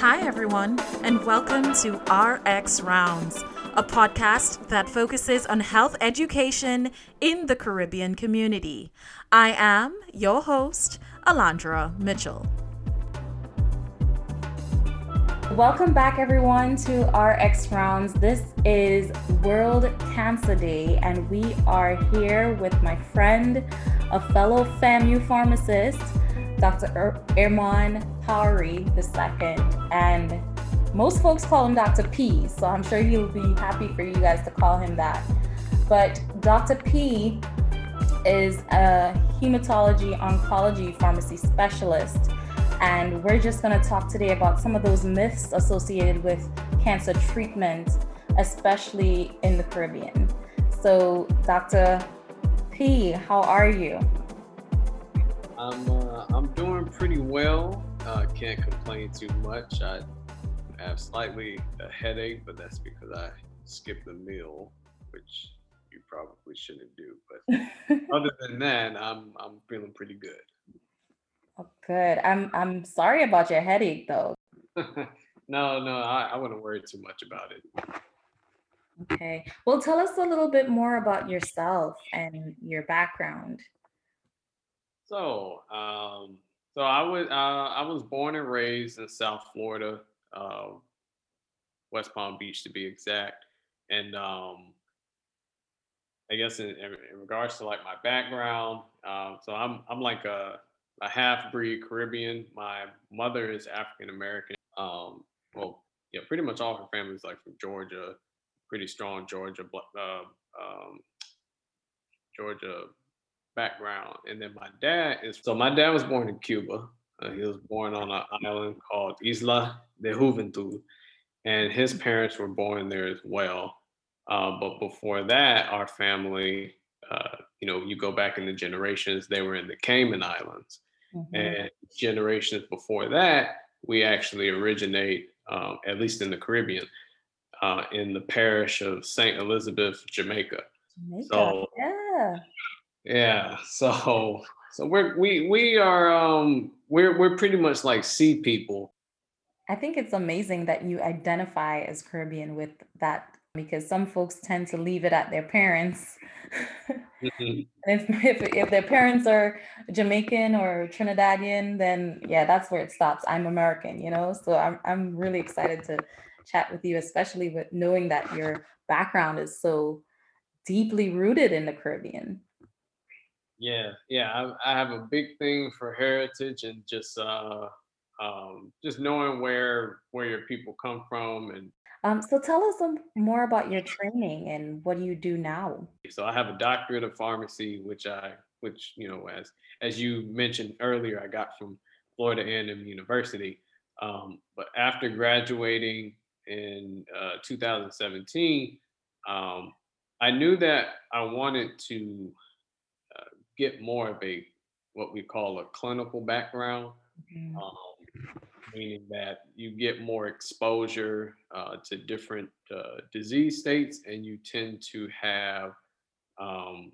Hi, everyone, and welcome to RX Rounds, a podcast that focuses on health education in the Caribbean community. I am your host, Alondra Mitchell. Welcome back, everyone, to RX Rounds. This is World Cancer Day, and we are here with my friend, a fellow FAMU pharmacist, Dr. Er- Powery II. And most folks call him Dr. P, so I'm sure he'll be happy for you guys to call him that. But Dr. P is a hematology oncology pharmacy specialist. And we're just going to talk today about some of those myths associated with cancer treatment, especially in the Caribbean. So, Dr. P, how are you? I'm uh, I'm doing pretty well. Uh, can't complain too much. I have slightly a headache, but that's because I skipped a meal, which you probably shouldn't do. But other than that, I'm I'm feeling pretty good. Oh, good. I'm I'm sorry about your headache though. no, no, I, I wouldn't worry too much about it. Okay. Well, tell us a little bit more about yourself and your background. So, um, so I was uh, I was born and raised in South Florida, uh, West Palm Beach to be exact, and um, I guess in, in, regards to like my background, um, so I'm I'm like a a half breed Caribbean. My mother is African American. Um, well, yeah, pretty much all her family's like from Georgia, pretty strong Georgia, uh, um, Georgia background. And then my dad is so my dad was born in Cuba. Uh, he was born on an island called Isla de Juventud, and his parents were born there as well. Uh, but before that, our family, uh, you know, you go back in the generations, they were in the Cayman Islands. Mm-hmm. And generations before that, we actually originate, um, at least in the Caribbean, uh, in the parish of St. Elizabeth, Jamaica. Jamaica. So, yeah. Yeah. So so we're we we are um we're we're pretty much like sea people. I think it's amazing that you identify as Caribbean with that because some folks tend to leave it at their parents. mm-hmm. if, if if their parents are Jamaican or Trinidadian, then yeah, that's where it stops. I'm American, you know. So I'm I'm really excited to chat with you, especially with knowing that your background is so deeply rooted in the Caribbean. Yeah, yeah, I, I have a big thing for heritage and just uh, um, just knowing where where your people come from and um, so tell us some more about your training and what do you do now? So I have a doctorate of pharmacy, which I, which you know, as as you mentioned earlier, I got from Florida A&M University. Um, but after graduating in uh, 2017, um, I knew that I wanted to get more of a what we call a clinical background, mm-hmm. um, meaning that you get more exposure uh, to different uh, disease states, and you tend to have um,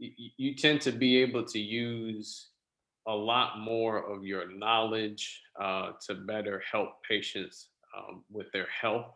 y- you tend to be able to use a lot more of your knowledge uh, to better help patients um, with their health.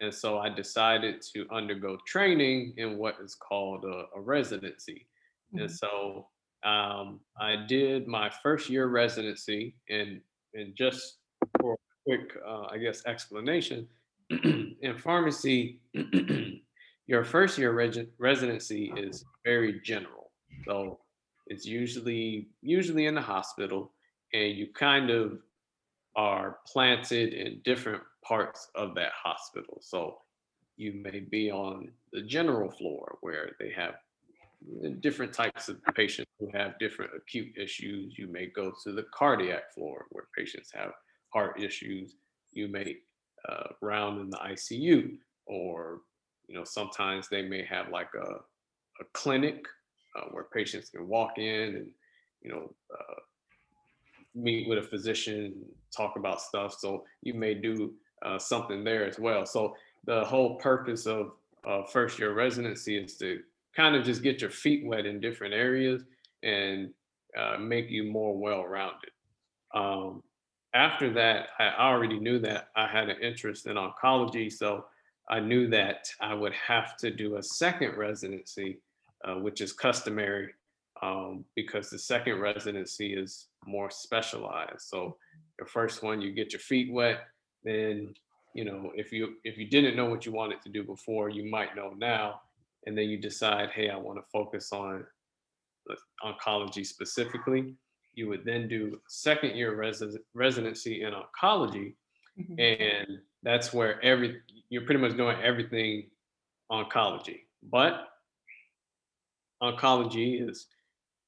And so I decided to undergo training in what is called a, a residency. Mm-hmm. And so um, I did my first year residency, and and just for a quick, uh, I guess, explanation, in pharmacy, your first year reg- residency is very general. So it's usually usually in the hospital, and you kind of are planted in different parts of that hospital. So you may be on the general floor where they have different types of patients who have different acute issues. You may go to the cardiac floor where patients have heart issues. You may uh, round in the ICU, or you know sometimes they may have like a, a clinic uh, where patients can walk in and you know uh, meet with a physician, talk about stuff. So you may do uh, something there as well. So the whole purpose of first year residency is to kind of just get your feet wet in different areas and uh, make you more well-rounded. Um, after that, I already knew that I had an interest in oncology. So I knew that I would have to do a second residency, uh, which is customary um, because the second residency is more specialized. So the first one, you get your feet wet. Then, you know, if you if you didn't know what you wanted to do before, you might know now. And then you decide, hey, I want to focus on oncology specifically you would then do second year res- residency in oncology mm-hmm. and that's where every you're pretty much doing everything oncology but oncology is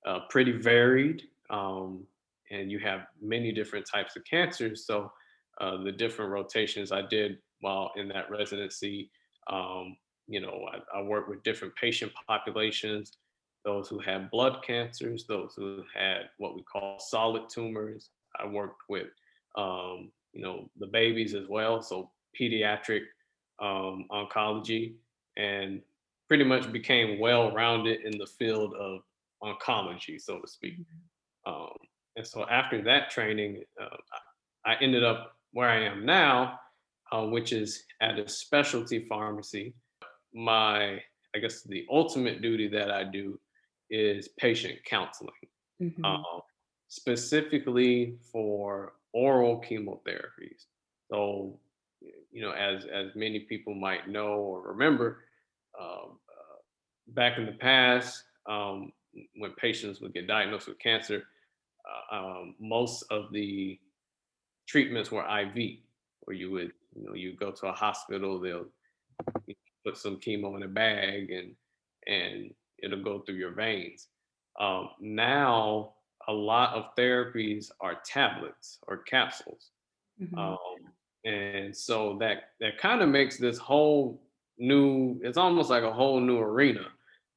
uh, pretty varied um, and you have many different types of cancers so uh, the different rotations i did while in that residency um, you know I, I worked with different patient populations those who had blood cancers, those who had what we call solid tumors. I worked with, um, you know, the babies as well, so pediatric um, oncology, and pretty much became well-rounded in the field of oncology, so to speak. Mm-hmm. Um, and so after that training, uh, I ended up where I am now, uh, which is at a specialty pharmacy. My, I guess, the ultimate duty that I do is patient counseling, mm-hmm. uh, specifically for oral chemotherapies. So, you know, as as many people might know or remember, um, uh, back in the past, um, when patients would get diagnosed with cancer, uh, um, most of the treatments were IV, where you would, you know, you go to a hospital, they'll put some chemo in a bag and and it'll go through your veins. Um, now, a lot of therapies are tablets or capsules. Mm-hmm. Um, and so that that kind of makes this whole new it's almost like a whole new arena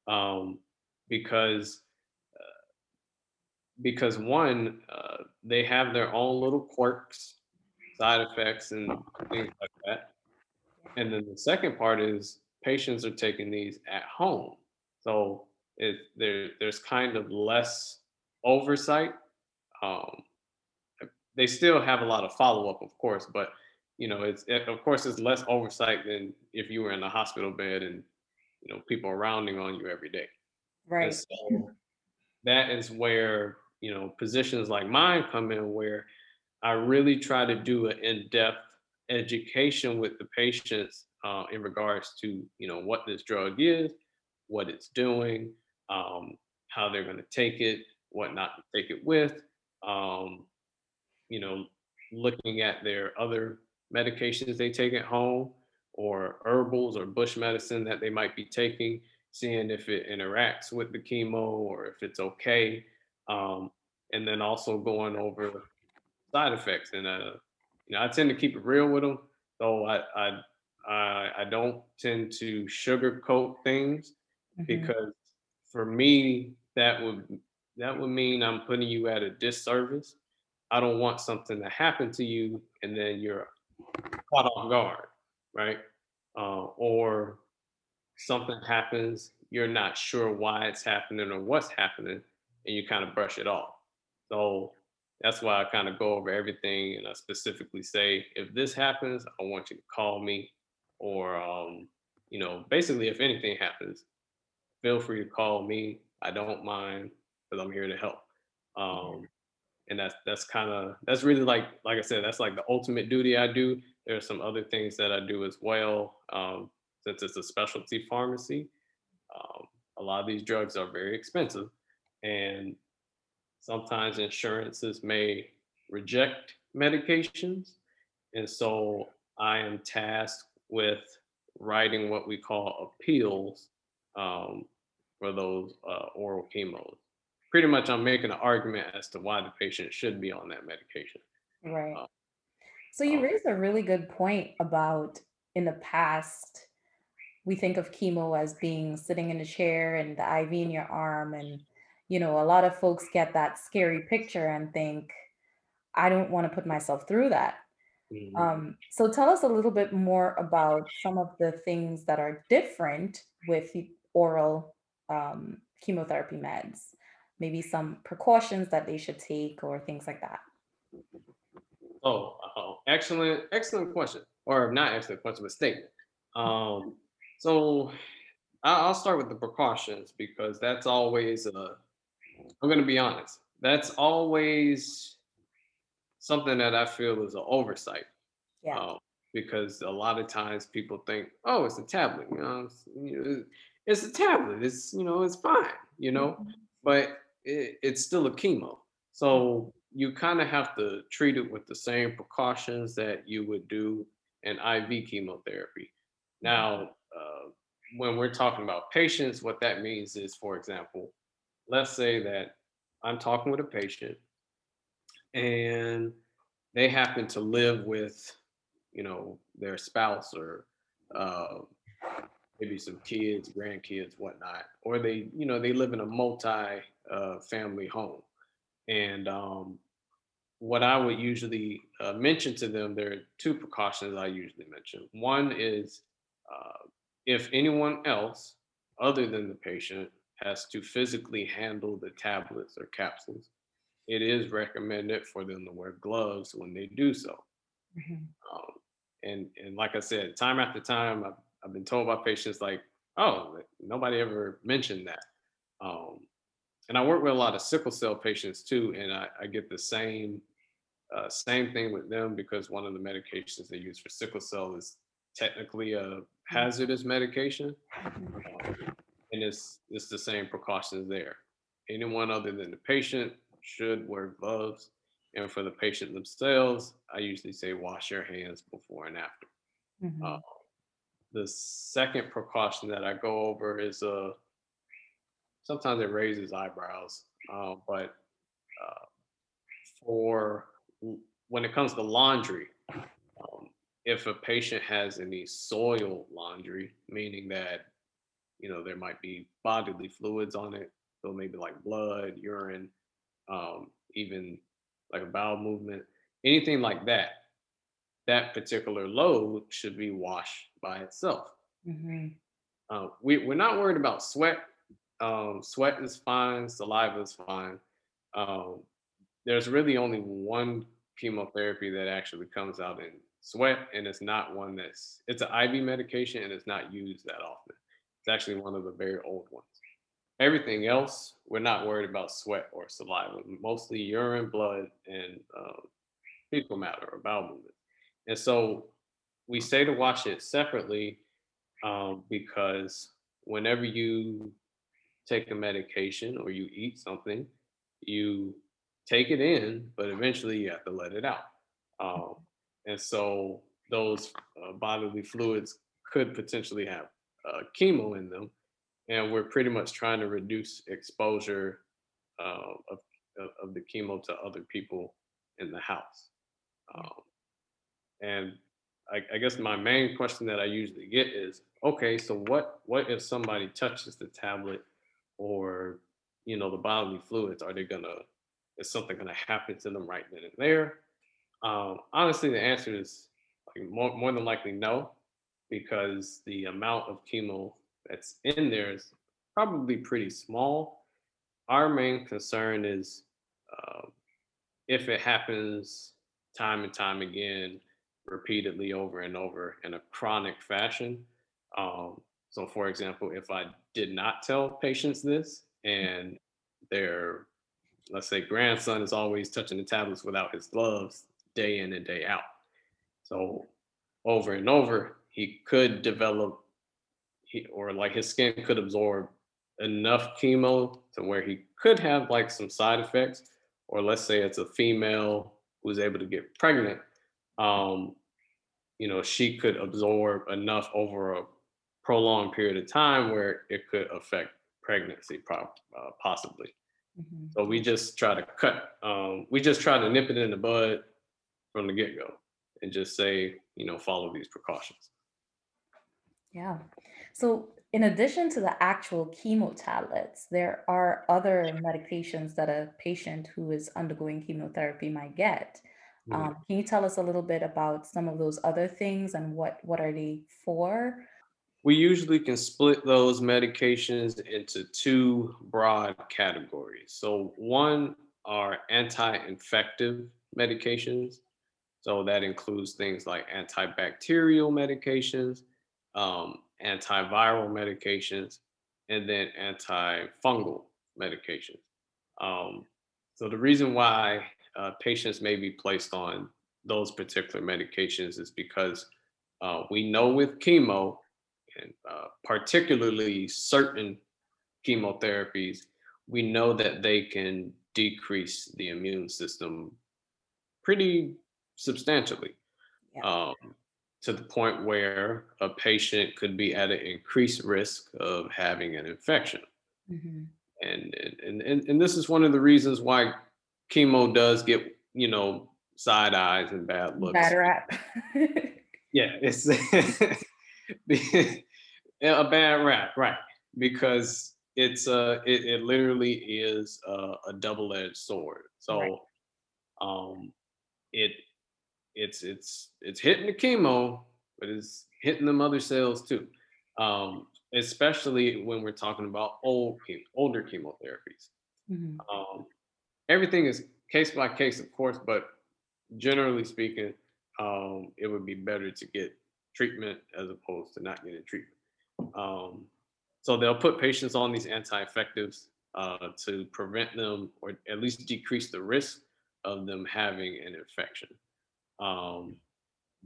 um, because uh, because one uh, they have their own little quirks side effects and things like that and then the second part is patients are taking these at home so it there there's kind of less oversight. Um, they still have a lot of follow up, of course, but you know, it's it, of course it's less oversight than if you were in a hospital bed and you know people are rounding on you every day. Right. So that is where you know positions like mine come in, where I really try to do an in-depth education with the patients uh, in regards to you know what this drug is, what it's doing, um, how they're going to take it, what not to take it with, um, you know, looking at their other medications they take at home or herbals or bush medicine that they might be taking, seeing if it interacts with the chemo or if it's okay. Um, and then also going over side effects. And, uh, you know, I tend to keep it real with them, though I, I, I, I don't tend to sugarcoat things mm-hmm. because for me, that would that would mean I'm putting you at a disservice. I don't want something to happen to you and then you're caught off guard, right? Uh, or something happens, you're not sure why it's happening or what's happening, and you kind of brush it off. So that's why I kind of go over everything and I specifically say, if this happens, I want you to call me, or um, you know, basically, if anything happens, feel free to call me. I don't mind because I'm here to help. Um, and that's that's kind of that's really like like I said, that's like the ultimate duty I do. There are some other things that I do as well. Um, since it's a specialty pharmacy, um, a lot of these drugs are very expensive, and sometimes insurances may reject medications, and so I am tasked with writing what we call appeals um, for those uh, oral chemos. Pretty much, I'm making an argument as to why the patient should be on that medication. Right. Uh, so you um, raised a really good point about in the past, we think of chemo as being sitting in a chair and the IV in your arm, and you know, a lot of folks get that scary picture and think, I don't want to put myself through that. Mm-hmm. Um, so tell us a little bit more about some of the things that are different with oral um, chemotherapy meds, maybe some precautions that they should take or things like that. Oh, oh, excellent, excellent question, or not excellent question, but statement. Um, so I'll start with the precautions because that's always a. I'm going to be honest. That's always something that I feel is an oversight. Yeah. Um, because a lot of times people think, oh, it's a tablet. You know, it's, you know, it's a tablet. It's you know, it's fine. You know, Mhm. but it, it's still a chemo. So you kind of have to treat it with the same precautions that you would do an IV chemotherapy. Now, uh, when we're talking about patients, what that means is, for example, let's say that I'm talking with a patient and they happen to live with, you know, their spouse or uh, maybe some kids, grandkids, whatnot, or they, you know, they live in a multi uh, family home. And um, what I would usually uh, mention to them, there are two precautions I usually mention. One is uh, if anyone else other than the patient has to physically handle the tablets or capsules, it is recommended for them to wear gloves when they do so. Mhm. Um, and and like I said, time after time, I've, I've been told by patients like, oh, nobody ever mentioned that. Um, and I work with a lot of sickle cell patients too, and I, I get the same uh, same thing with them because one of the medications they use for sickle cell is technically a hazardous medication, Mhm. um, and it's it's the same precautions there. Anyone other than the patient should wear gloves, and for the patient themselves, I usually say wash your hands before and after. Uh, Mhm. the second precaution that I go over is uh sometimes it raises eyebrows, uh, but uh, for when it comes to laundry, um, if a patient has any soil laundry, meaning that you know there might be bodily fluids on it, so maybe like blood, urine, um, even like a bowel movement, anything like that, that particular load should be washed by itself. Mhm. Uh, we, we're not worried about sweat. Um, sweat is fine, saliva is fine. Um, there's really only one chemotherapy that actually comes out in sweat, and it's not one that's it's an IV medication and it's not used that often. It's actually one of the very old ones. Everything else, we're not worried about sweat or saliva, mostly urine, blood, and uh, fecal matter or bowel movement. And so we say to wash it separately um, because whenever you take a medication or you eat something, you take it in, but eventually you have to let it out. Um, and so those uh, bodily fluids could potentially have uh, chemo in them. And we're pretty much trying to reduce exposure uh, of, of of the chemo to other people in the house. Um, and I, I guess my main question that I usually get is, okay, so what what if somebody touches the tablet or you know the bodily fluids? Are they gonna is something gonna happen to them right then and there? Um, honestly, the answer is like, more more than likely no, because the amount of chemo that's in there is probably pretty small. Our main concern is uh, if it happens time and time again, repeatedly over and over in a chronic fashion. Um, so, for example, if I did not tell patients this and their, let's say, grandson is always touching the tablets without his gloves day in and day out. So, over and over, he could develop, he, or like his skin could absorb enough chemo to where he could have like some side effects or let's say it's a female who's able to get pregnant, um, you know, she could absorb enough over a prolonged period of time where it could affect pregnancy, prob- uh, possibly. Mhm. So we just try to cut, um, we just try to nip it in the bud from the get go and just say, you know, follow these precautions. Yeah. So, in addition to the actual chemo tablets, there are other medications that a patient who is undergoing chemotherapy might get. Um, can you tell us a little bit about some of those other things and what what are they for? We usually can split those medications into two broad categories. So, one are anti infective medications. So that includes things like antibacterial medications, um, antiviral medications, and then antifungal medications. Um, so the reason why uh, patients may be placed on those particular medications is because uh, we know with chemo, and uh, particularly certain chemotherapies, we know that they can decrease the immune system pretty substantially yeah. um, to the point where a patient could be at an increased risk of having an infection. Mm-hmm. And, and, and, and this is one of the reasons why chemo does get, you know, side eyes and bad looks. Bad rap. yeah, it's a bad rap, right? Because it's a it, it literally is a, a double-edged sword. So right. um it it's it's it's hitting the chemo, but it's hitting the other cells too. Um, especially when we're talking about old older chemotherapies. Mm-hmm. Um, everything is case by case, of course, but generally speaking, um, it would be better to get treatment as opposed to not getting treatment. Um, so they'll put patients on these anti-infectives uh, to prevent them or at least decrease the risk of them having an infection. Um,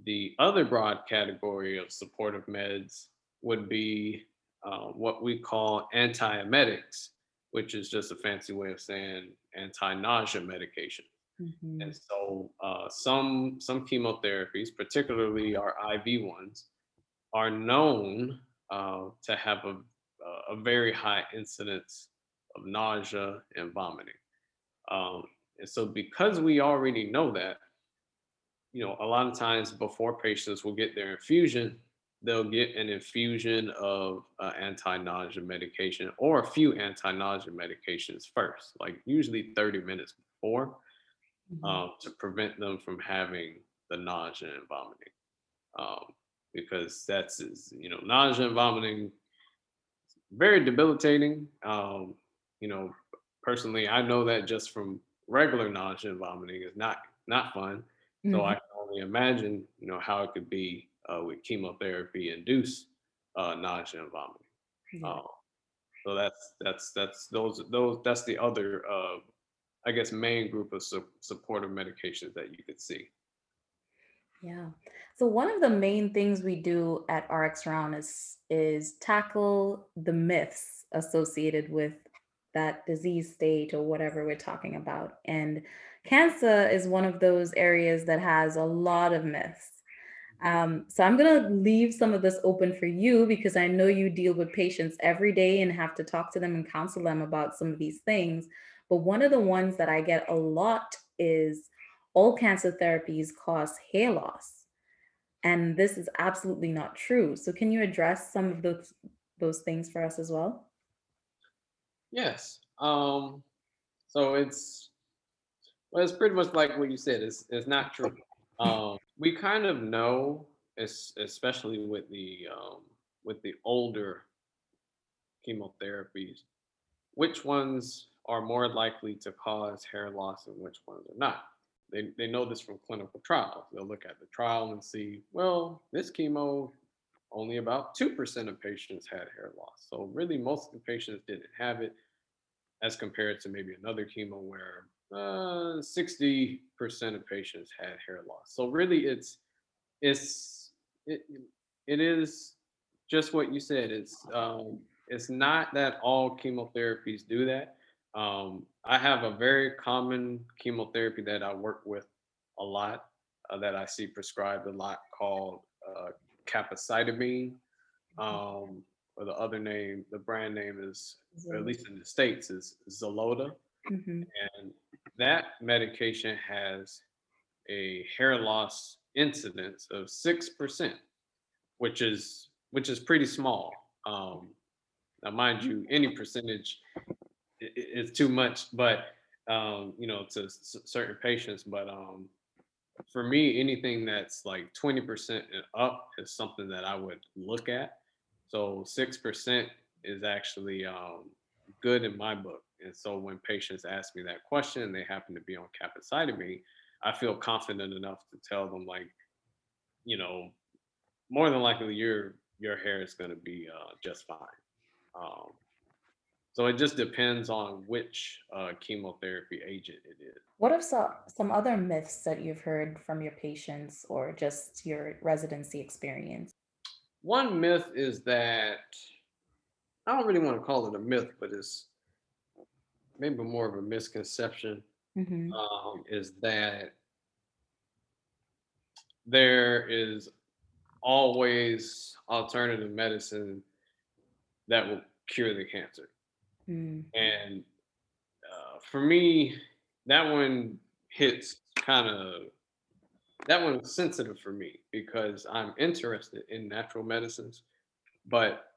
the other broad category of supportive meds would be uh, what we call antiemetics, which is just a fancy way of saying anti-nausea medication. Mm-hmm. And so uh, some some chemotherapies, particularly our IV ones, are known uh, to have a, a very high incidence of nausea and vomiting. Um, and so because we already know that, you know, a lot of times before patients will get their infusion, they'll get an infusion of uh, anti-nausea medication or a few anti-nausea medications first, like usually 30 minutes before, mm-hmm. um, to prevent them from having the nausea and vomiting. Um, because that's, you know, nausea and vomiting, very debilitating. Um, you know, personally, I know that just from regular nausea and vomiting is not not fun. Mm-hmm. So I can only imagine, you know, how it could be uh, with chemotherapy induced uh, nausea and vomiting. Mm-hmm. Uh, so that's that's that's those those that's the other uh, I guess main group of su- supportive medications that you could see. Yeah. So one of the main things we do at RX Round is is tackle the myths associated with that disease state or whatever we're talking about. And cancer is one of those areas that has a lot of myths. Um, so I'm going to leave some of this open for you because I know you deal with patients every day and have to talk to them and counsel them about some of these things. But one of the ones that I get a lot is all cancer therapies cause hair loss. And this is absolutely not true. So can you address some of those those things for us as well? Yes. Um, so it's well, it's pretty much like what you said. It's it's not true. Um, we kind of know, especially with the um, with the older chemotherapies, which ones are more likely to cause hair loss and which ones are not. They, they know this from clinical trials. They'll look at the trial and see, well, this chemo, only about 2% of patients had hair loss. So really most of the patients didn't have it as compared to maybe another chemo where uh, 60% of patients had hair loss. So really it's, it's, it, it is just what you said. It's, um, it's not that all chemotherapies do that. Um, I have a very common chemotherapy that I work with a lot, uh, that I see prescribed a lot called uh, capecitabine. Mm-hmm. Um, or the other name, the brand name is, at least in the States, is Xeloda. Mm-hmm. And that medication has a hair loss incidence of 6%, which is which is pretty small. Um, now, mind you, any percentage is too much, but um, you know, to s- certain patients. But um, for me, anything that's like 20% and up is something that I would look at. So 6% is actually um, good in my book. And so when patients ask me that question and they happen to be on capecitabine, I feel confident enough to tell them like, you know, more than likely your your hair is going to be uh, just fine. Um, so it just depends on which uh, chemotherapy agent it is. What are some, some other myths that you've heard from your patients or just your residency experience? One myth is that I don't really want to call it a myth, but it's maybe more of a misconception. hmm Um, is that there is always alternative medicine that will cure the cancer. Mm, And uh, for me, that one hits kind of that one was sensitive for me because I'm interested in natural medicines, but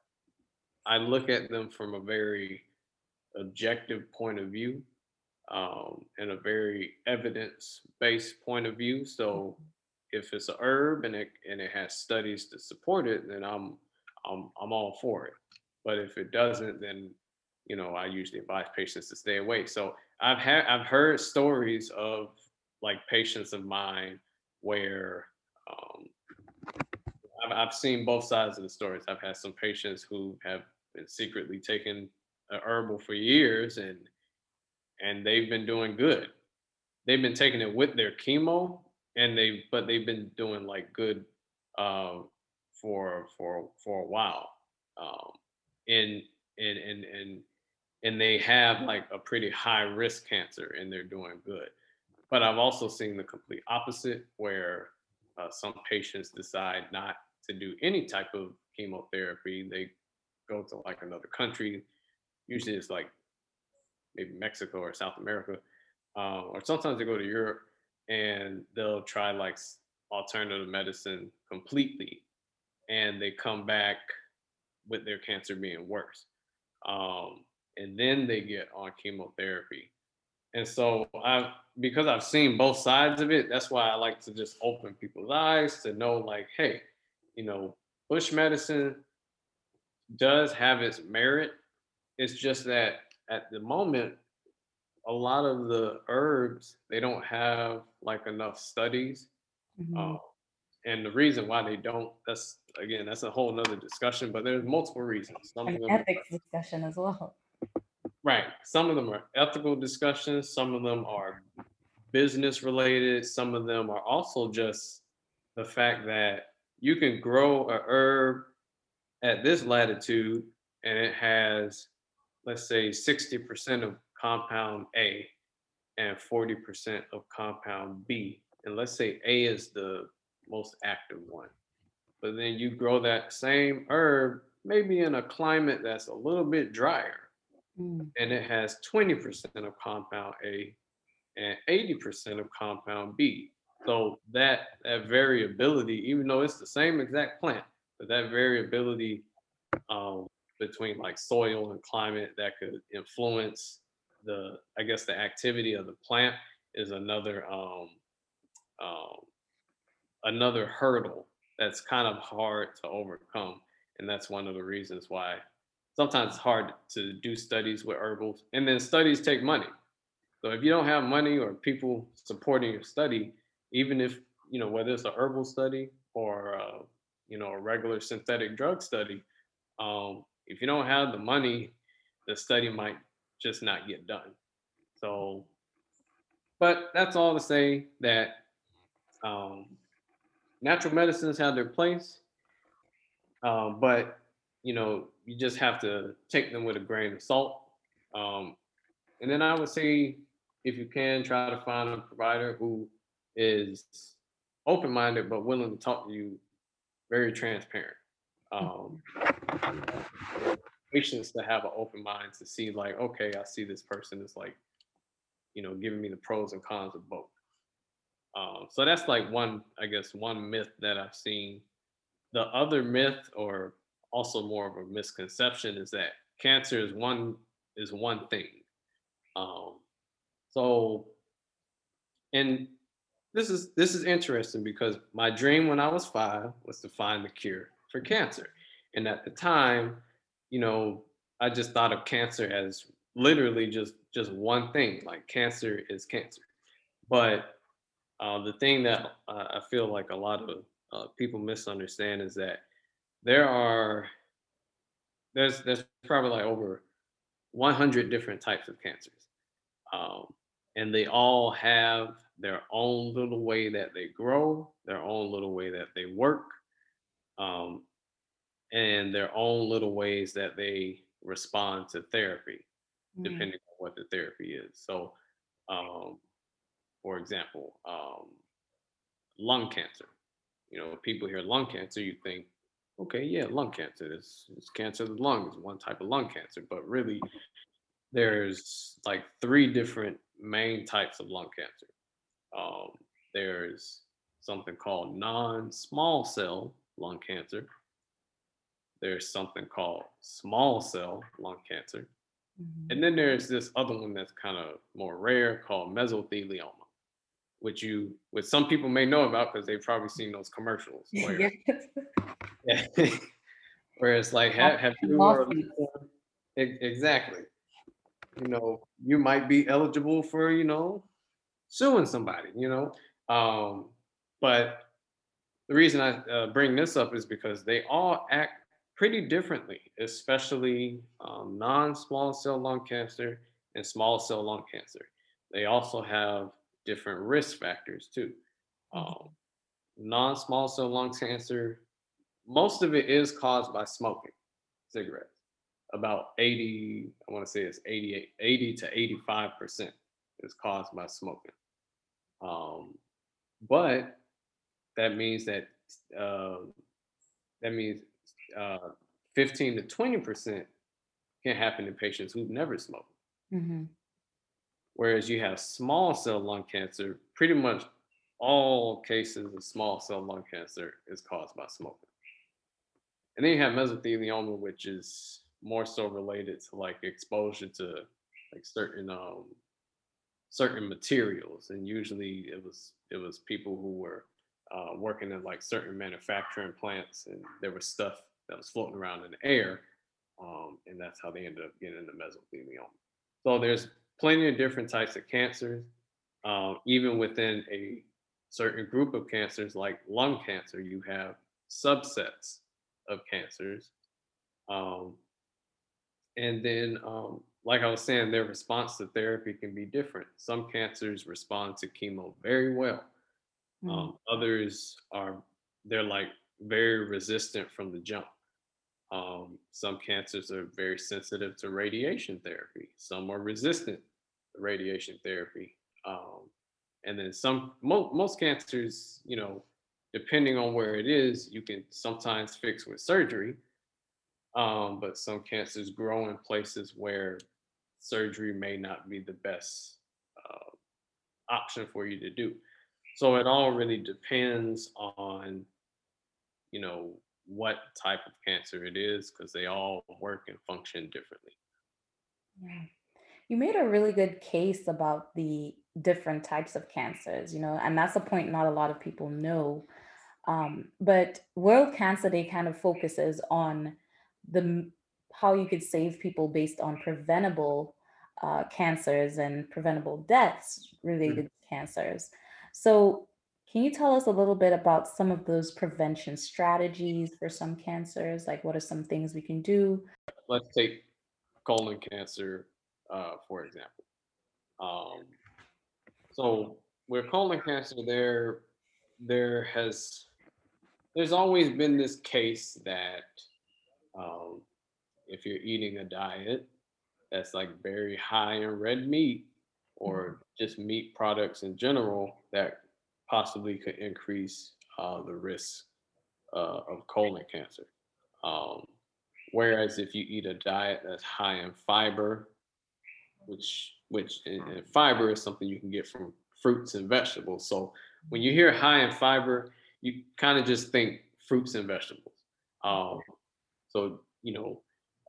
I look at them from a very objective point of view um, and a very evidence-based point of view. So if it's a herb and it and it has studies to support it, then I'm I'm I'm all for it. But if it doesn't, then you know I usually advise patients to stay away. So I've had I've heard stories of like patients of mine where um, I've, I've seen both sides of the stories. I've had some patients who have been secretly taking a herbal for years and and they've been doing good. They've been taking it with their chemo and they but they've been doing like good uh, for for for a while. Um, and and and and and they have like a pretty high risk cancer and they're doing good. But I've also seen the complete opposite where uh, some patients decide not to do any type of chemotherapy. They go to like another country. Usually it's like maybe Mexico or South America. Uh, or sometimes they go to Europe and they'll try like alternative medicine completely and they come back with their cancer being worse. Um, and then they get on chemotherapy. And so I've because I've seen both sides of it, that's why I like to just open people's eyes to know like, hey, you know, bush medicine does have its merit. It's just that at the moment, a lot of the herbs they don't have like enough studies. mhm. Um, and the reason why they don't, that's again, that's a whole nother discussion, but there's multiple reasons. Some of An them ethics discussion as well. Right. Some of them are ethical discussions, some of them are business related, some of them are also just the fact that you can grow a herb at this latitude and it has, let's say, 60% of compound A and 40% of compound B. And let's say A is the most active one. But then you grow that same herb maybe in a climate that's a little bit drier Mm, and it has 20% of compound A and 80% of compound B. So that that variability, even though it's the same exact plant, but that variability um, between like soil and climate that could influence the, I guess, the activity of the plant is another um, um, another hurdle that's kind of hard to overcome, and that's one of the reasons why sometimes it's hard to do studies with herbals, and then studies take money. So if you don't have money or people supporting your study, even if you know whether it's a herbal study or uh, you know a regular synthetic drug study, um, if you don't have the money, the study might just not get done. So, but that's all to say that um, natural medicines have their place, um, but you know you just have to take them with a grain of salt. Um, and then I would say, if you can, try to find a provider who is open-minded but willing to talk to you, very transparent. Um, patients to have an open mind to see, like, okay, I see this person is like, you know, giving me the pros and cons of both. Um, so that's like one, I guess, one myth that I've seen. The other myth, or also more of a misconception, is that cancer is one is one thing. Um, so, and this is this is interesting because my dream when I was five was to find the cure for cancer, and at the time, you know, I just thought of cancer as literally just just one thing, like cancer is cancer. But uh, the thing that uh, I feel like a lot of uh, people misunderstand is that there are there's there's probably like over 100 different types of cancers, um, and they all have their own little way that they grow, their own little way that they work, um, and their own little ways that they respond to therapy, mm. depending on what the therapy is. So, um, for example, um, lung cancer. You know, people hear lung cancer, you think, okay, yeah, lung cancer. It's, it's cancer of the lungs, one type of lung cancer. But really, there's like three different main types of lung cancer. Um, there's something called non-small cell lung cancer. There's something called small cell lung cancer. Mm-hmm. And then there's this other one that's kind of more rare called mesothelioma, which you, which some people may know about because they've probably seen those commercials. Where, yeah. where it's like, have, have you exactly, you know, you might be eligible for, you know, suing somebody, you know. Um, but the reason I uh, bring this up is because they all act pretty differently, especially um, non-small cell lung cancer and small cell lung cancer. They also have different risk factors too. Mm-hmm. Um, non-small cell lung cancer, most of it is caused by smoking cigarettes. About 80, I want to say it's 88, 80 to 85 percent is caused by smoking. Um, but that means that uh, that means uh, 15 to 20 percent can happen in patients who've never smoked. Mm-hmm. Whereas you have small cell lung cancer, pretty much all cases of small cell lung cancer is caused by smoking. And then you have mesothelioma, which is more so related to like exposure to like certain um certain materials and usually it was it was people who were uh, working in like certain manufacturing plants and there was stuff that was floating around in the air um, and that's how they ended up getting into mesothelioma so there's plenty of different types of cancers um, even within a certain group of cancers like lung cancer you have subsets of cancers um, and then um, like I was saying, their response to therapy can be different. Some cancers respond to chemo very well. Mm-hmm. Um, others are they're like very resistant from the jump. Um, some cancers are very sensitive to radiation therapy. Some are resistant to radiation therapy. Um, and then some mo- most cancers, you know, depending on where it is, you can sometimes fix with surgery. Um, but some cancers grow in places where surgery may not be the best uh, option for you to do. So it all really depends on, you know, what type of cancer it is because they all work and function differently. Yeah. You made a really good case about the different types of cancers, you know, and that's a point not a lot of people know. Um, but World Cancer Day kind of focuses on the how you could save people based on preventable uh, cancers and preventable deaths related mm-hmm. to cancers. So, can you tell us a little bit about some of those prevention strategies for some cancers? Like, what are some things we can do? Let's take colon cancer, uh, for example. Um, so, with colon cancer, there, there has, there's always been this case that um, if you're eating a diet that's like very high in red meat or mm-hmm. just meat products in general that possibly could increase uh, the risk uh, of colon cancer. Um, whereas if you eat a diet that's high in fiber, which which fiber is something you can get from fruits and vegetables. So when you hear high in fiber, you kind of just think fruits and vegetables. Um, so you know,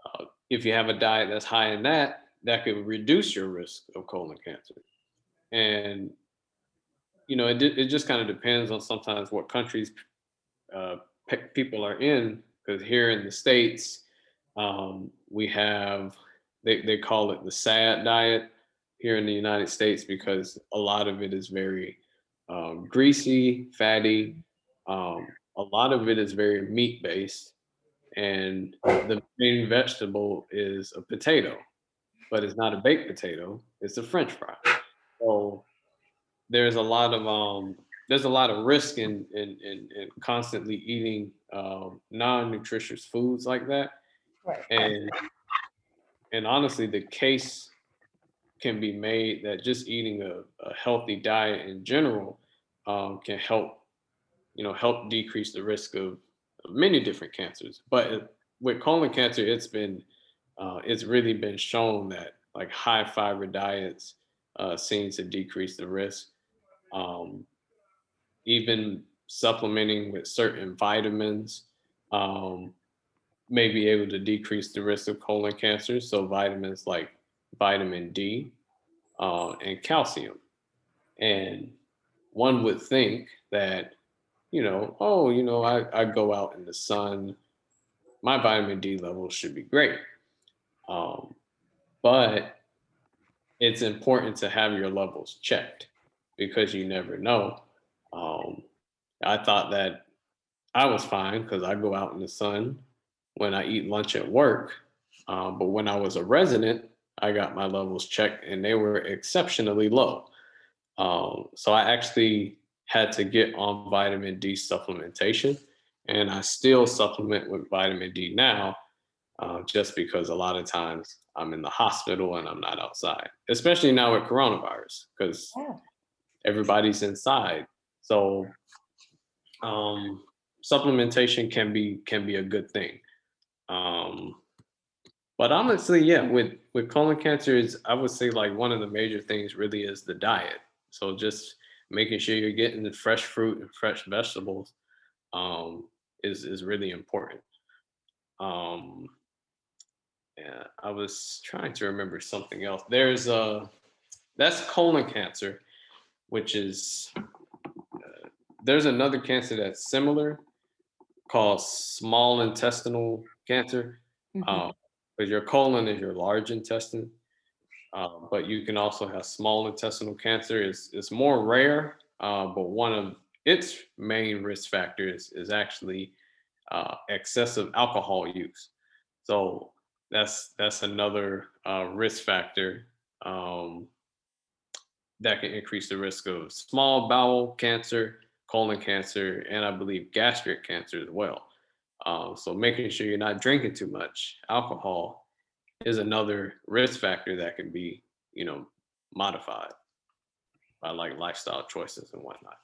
uh, if you have a diet that's high in that, that could reduce your risk of colon cancer. And you know, it it just kind of depends on sometimes what countries uh, pe- people are in. Because here in the states, um, we have they they call it the SAD diet here in the United States because a lot of it is very um, greasy, fatty. Um, a lot of it is very meat based, and the main vegetable is a potato, but it's not a baked potato; it's a French fry. So there's a lot of um, there's a lot of risk in in in, in constantly eating um, non-nutritious foods like that, Right. and and honestly, the case can be made that just eating a, a healthy diet in general um, can help, you know, help decrease the risk of, of many different cancers. But with colon cancer, it's been, uh, it's really been shown that like high fiber diets uh, seems to decrease the risk. Um, even supplementing with certain vitamins um, may be able to decrease the risk of colon cancer. So vitamins like vitamin D uh, and calcium. And one would think that, you know, oh, you know, I, I go out in the sun, my vitamin D levels should be great. Um, but it's important to have your levels checked because you never know. Um, I thought that I was fine because I go out in the sun when I eat lunch at work. Um, but when I was a resident, I got my levels checked and they were exceptionally low. Um, so I actually had to get on vitamin D supplementation, and I still supplement with vitamin D now, uh, just because a lot of times I'm in the hospital and I'm not outside, especially now with coronavirus, because Yeah. everybody's inside. So um, supplementation can be can be a good thing. Um, but honestly, yeah, with with colon cancer is I would say like one of the major things really is the diet. So just making sure you're getting the fresh fruit and fresh vegetables um, is is really important. Um, yeah, I was trying to remember something else. There's a that's colon cancer, which is uh, there's another cancer that's similar called small intestinal cancer. Mhm. Um, because your colon is your large intestine, uh, but you can also have small intestinal cancer. It's, it's more rare, uh, but one of its main risk factors is actually uh, excessive alcohol use. So that's that's another uh, risk factor um, that can increase the risk of small bowel cancer, colon cancer, and I believe gastric cancer as well. Um, so making sure you're not drinking too much alcohol is another risk factor that can be, you know, modified by like lifestyle choices and whatnot.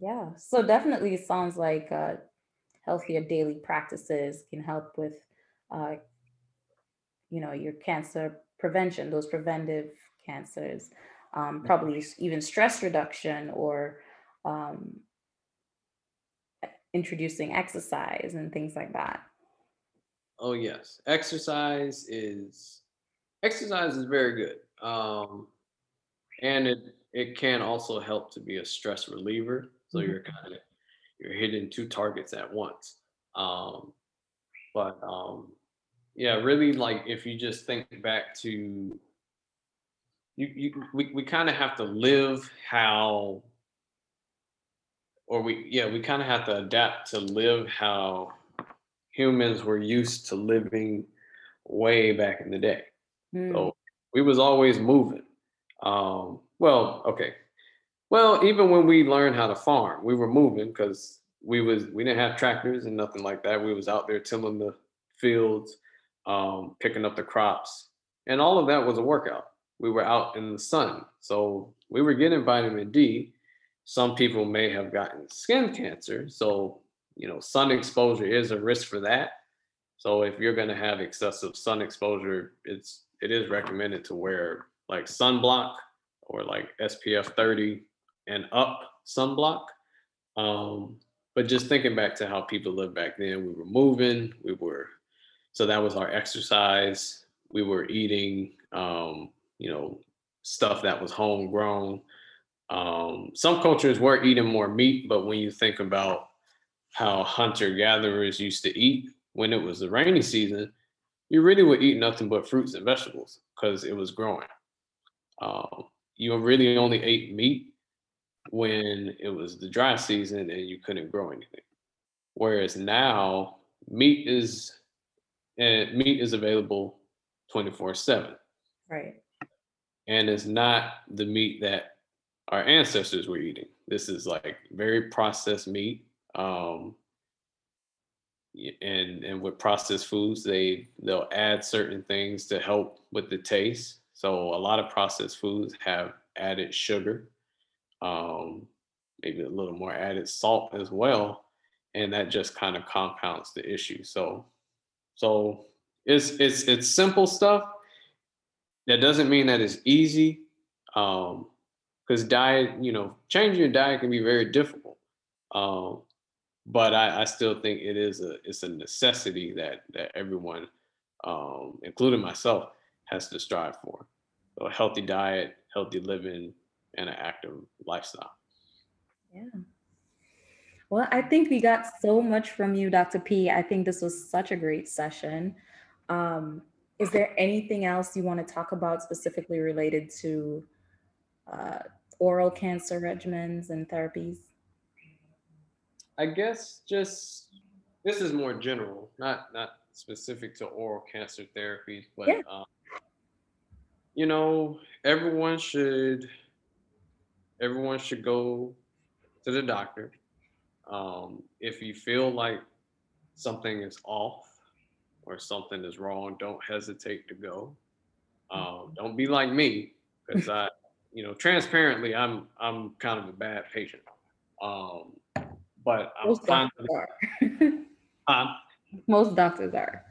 Yeah. So definitely it sounds like uh, healthier daily practices can help with, uh, you know, your cancer prevention, those preventive cancers, um, probably even stress reduction or um, introducing exercise and things like that. Oh yes, exercise is exercise is very good, um, and it it can also help to be a stress reliever. So Mhm. you're kind of you're hitting two targets at once. Um, but um, yeah, really like if you just think back to you, you we, we kind of have to live how or we yeah we kind of have to adapt to live how humans were used to living way back in the day. Mm, so we was always moving. Um well okay. Well even when we learned how to farm we were moving because we was we didn't have tractors and nothing like that. We was out there tilling the fields um picking up the crops and all of that was a workout. We were out in the sun so we were getting vitamin d. Some people may have gotten skin cancer so you know sun exposure is a risk for that. So if you're going to have excessive sun exposure it's it is recommended to wear like sunblock or like spf 30 and up sunblock. Um but just thinking back to how people lived back then we were moving we were so that was our exercise we were eating um you know stuff that was homegrown um, some cultures were eating more meat, but when you think about how hunter gatherers used to eat when it was the rainy season, you really would eat nothing but fruits and vegetables because it was growing. Um, you really only ate meat when it was the dry season and you couldn't grow anything. Whereas now meat is and meat is available 24 7. Right. And it's not the meat that our ancestors were eating. This is like very processed meat. Um, and and with processed foods, they they'll add certain things to help with the taste. So a lot of processed foods have added sugar, um, maybe a little more added salt as well, and that just kind of compounds the issue. So so it's it's it's simple stuff. That doesn't mean that it's easy. Um, because diet, you know, changing your diet can be very difficult. Um, but I, I, still think it is a it's a necessity that that everyone, um, including myself, has to strive for. So a healthy diet, healthy living, and an active lifestyle. Yeah. Well, I think we got so much from you, Dr. P. I think this was such a great session. Um, is there anything else you want to talk about specifically related to uh, oral cancer regimens and therapies? I guess just this is more general, not not specific to oral cancer therapies, but yeah. um, you know, everyone should everyone should go to the doctor. Um, if you feel like something is off or something is wrong, don't hesitate to go. Um, don't be like me because I you know, transparently, I'm I'm kind of a bad patient. Um, but I'm Most doctors are. um, Most doctors are.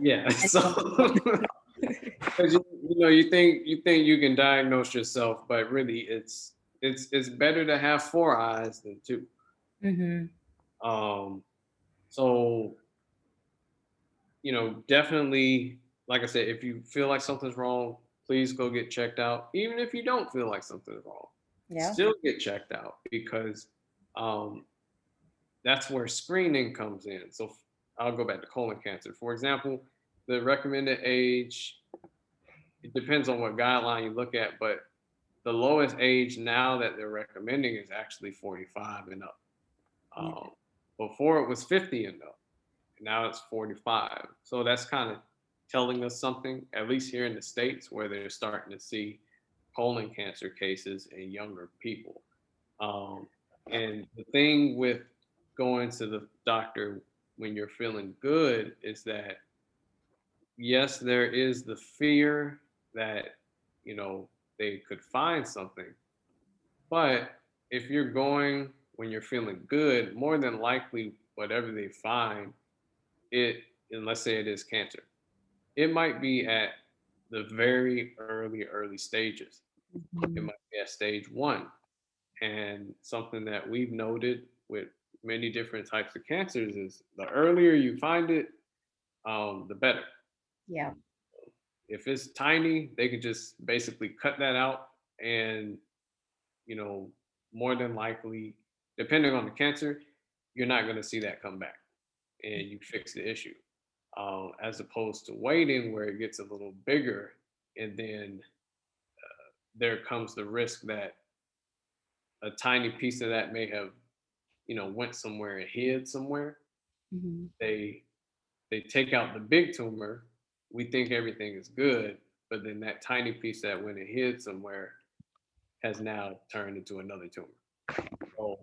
Yeah. So you, you know, you think you think you can diagnose yourself, but really, it's it's it's better to have four eyes than 2 mm-hmm. Um, so you know, definitely, like I said, if you feel like something's wrong, please go get checked out. Even if you don't feel like something's wrong, yeah. still get checked out because um, that's where screening comes in. So I'll go back to colon cancer. For example, the recommended age, it depends on what guideline you look at, but the lowest age now that they're recommending is actually 45 and up. Um, before it was 50 and up. Now it's 45. So that's kind of telling us something, at least here in the States, where they're starting to see colon cancer cases in younger people. Um, and the thing with going to the doctor when you're feeling good is that, yes, there is the fear that, you know, they could find something. But if you're going when you're feeling good, more than likely, whatever they find, it, and let's say it is cancer, it might be at the very early, early stages. Mm-hmm. It might be at stage one. And something that we've noted with many different types of cancers is the earlier you find it, um, the better. Yeah. If it's tiny, they could just basically cut that out and, you know, more than likely, depending on the cancer, you're not going to see that come back and you fix the issue um, as opposed to waiting where it gets a little bigger and then uh, there comes the risk that a tiny piece of that may have you know went somewhere and hid somewhere mm-hmm. they they take out the big tumor we think everything is good but then that tiny piece that went and hid somewhere has now turned into another tumor so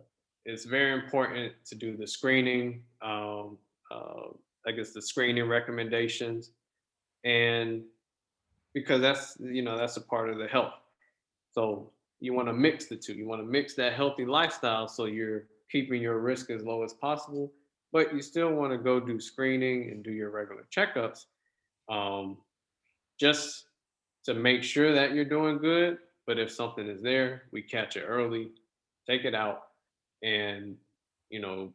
it's very important to do the screening um, uh, I guess the screening recommendations, and because that's you know that's a part of the health. So you want to mix the two. You want to mix that healthy lifestyle so you're keeping your risk as low as possible, but you still want to go do screening and do your regular checkups, um, just to make sure that you're doing good. But if something is there, we catch it early, take it out, and you know,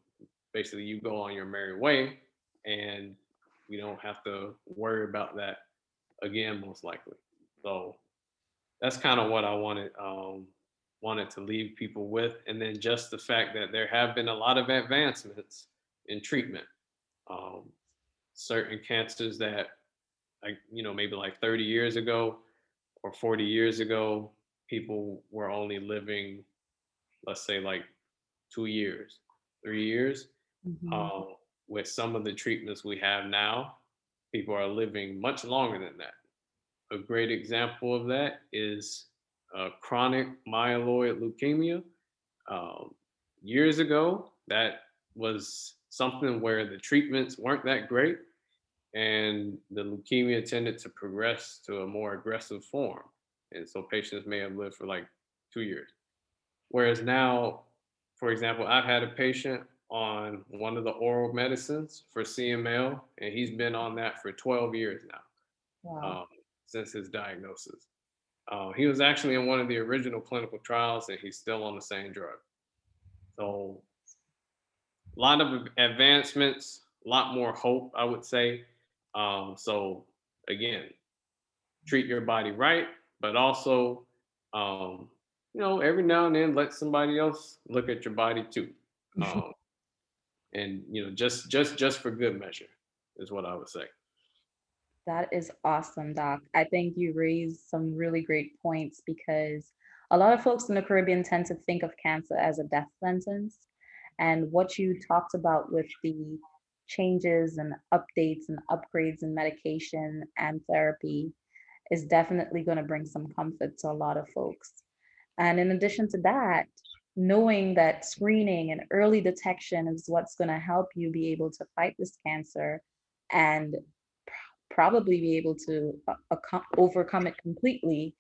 basically you go on your merry way and we don't have to worry about that again, most likely. So that's kind of what I wanted um, wanted to leave people with, and then just the fact that there have been a lot of advancements in treatment. Um, certain cancers that, like you know, maybe like 30 years ago or 40 years ago, people were only living let's say like two years, three years. Mm-hmm. Um, with some of the treatments we have now, people are living much longer than that. A great example of that is uh, chronic myeloid leukemia. Um, years ago, that was something where the treatments weren't that great, and the leukemia tended to progress to a more aggressive form. And so patients may have lived for like two years. Whereas now, for example, I've had a patient on one of the oral medicines for CML, and he's been on that for 12 years now wow. um, since his diagnosis. Uh, he was actually in one of the original clinical trials, and he's still on the same drug. So, a lot of advancements, a lot more hope, I would say. Um, so, again, treat your body right, but also, um, you know, every now and then let somebody else look at your body too. Um, and you know just just just for good measure is what i would say. That is awesome doc. I think you raised some really great points because a lot of folks in the caribbean tend to think of cancer as a death sentence. And what you talked about with the changes and updates and upgrades in medication and therapy is definitely going to bring some comfort to a lot of folks and in addition to that knowing that screening and early detection is what's going to help you be able to fight this cancer and probably be able to uh, overcome it completely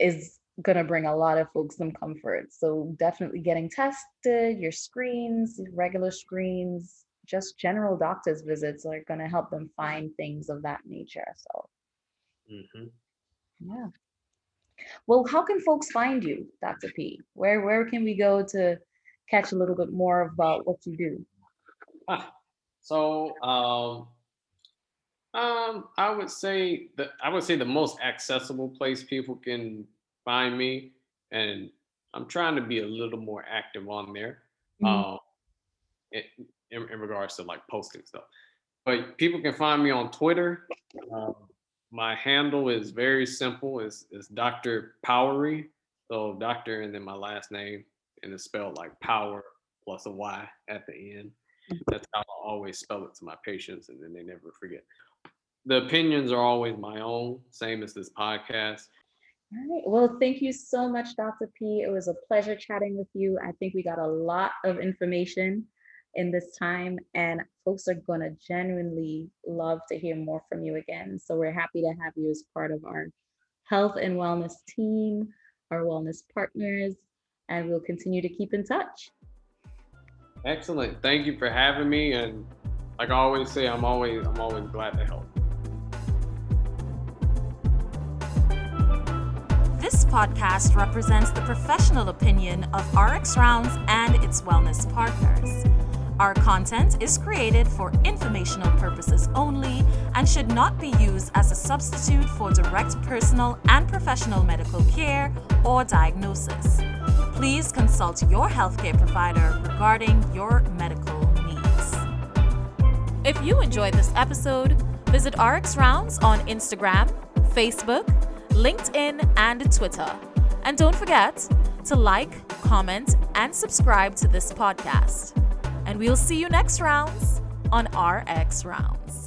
is going to bring a lot of folks some comfort. So definitely getting tested, your screens, regular screens, just general doctor's visits are going to help them find things of that nature. So, mm-hmm. yeah. Well, how can folks find you, Dr. P? Where where can we go to catch a little bit more about what you do? Ah, so um, um, I would say the I would say the most accessible place people can find me, and I'm trying to be a little more active on there, mm-hmm. um, in, in, regards to like posting stuff. But people can find me on Twitter. Um, my handle is very simple. It's, it's Dr. Powery. So doctor and then my last name, and it's spelled like power plus a Y at the end. Mm-hmm. That's how I always spell it to my patients, and then they never forget. The opinions are always my own, same as this podcast. All right. Well, thank you so much, Dr. P. It was a pleasure chatting with you. I think we got a lot of information in this time. And folks are going to genuinely love to hear more from you again. So we're happy to have you as part of our health and wellness team, our wellness partners, and we'll continue to keep in touch. Excellent. Thank you for having me. And like I always say, I'm always I'm always glad to help. This podcast represents the professional opinion of RX Rounds and its wellness partners. Our content is created for informational purposes only and should not be used as a substitute for direct personal and professional medical care or diagnosis. Please consult your healthcare provider regarding your medical needs. If you enjoyed this episode, visit RX Rounds on Instagram, Facebook, LinkedIn, and Twitter. And don't forget to like, comment, and subscribe to this podcast and we'll see you next rounds on RX Rounds.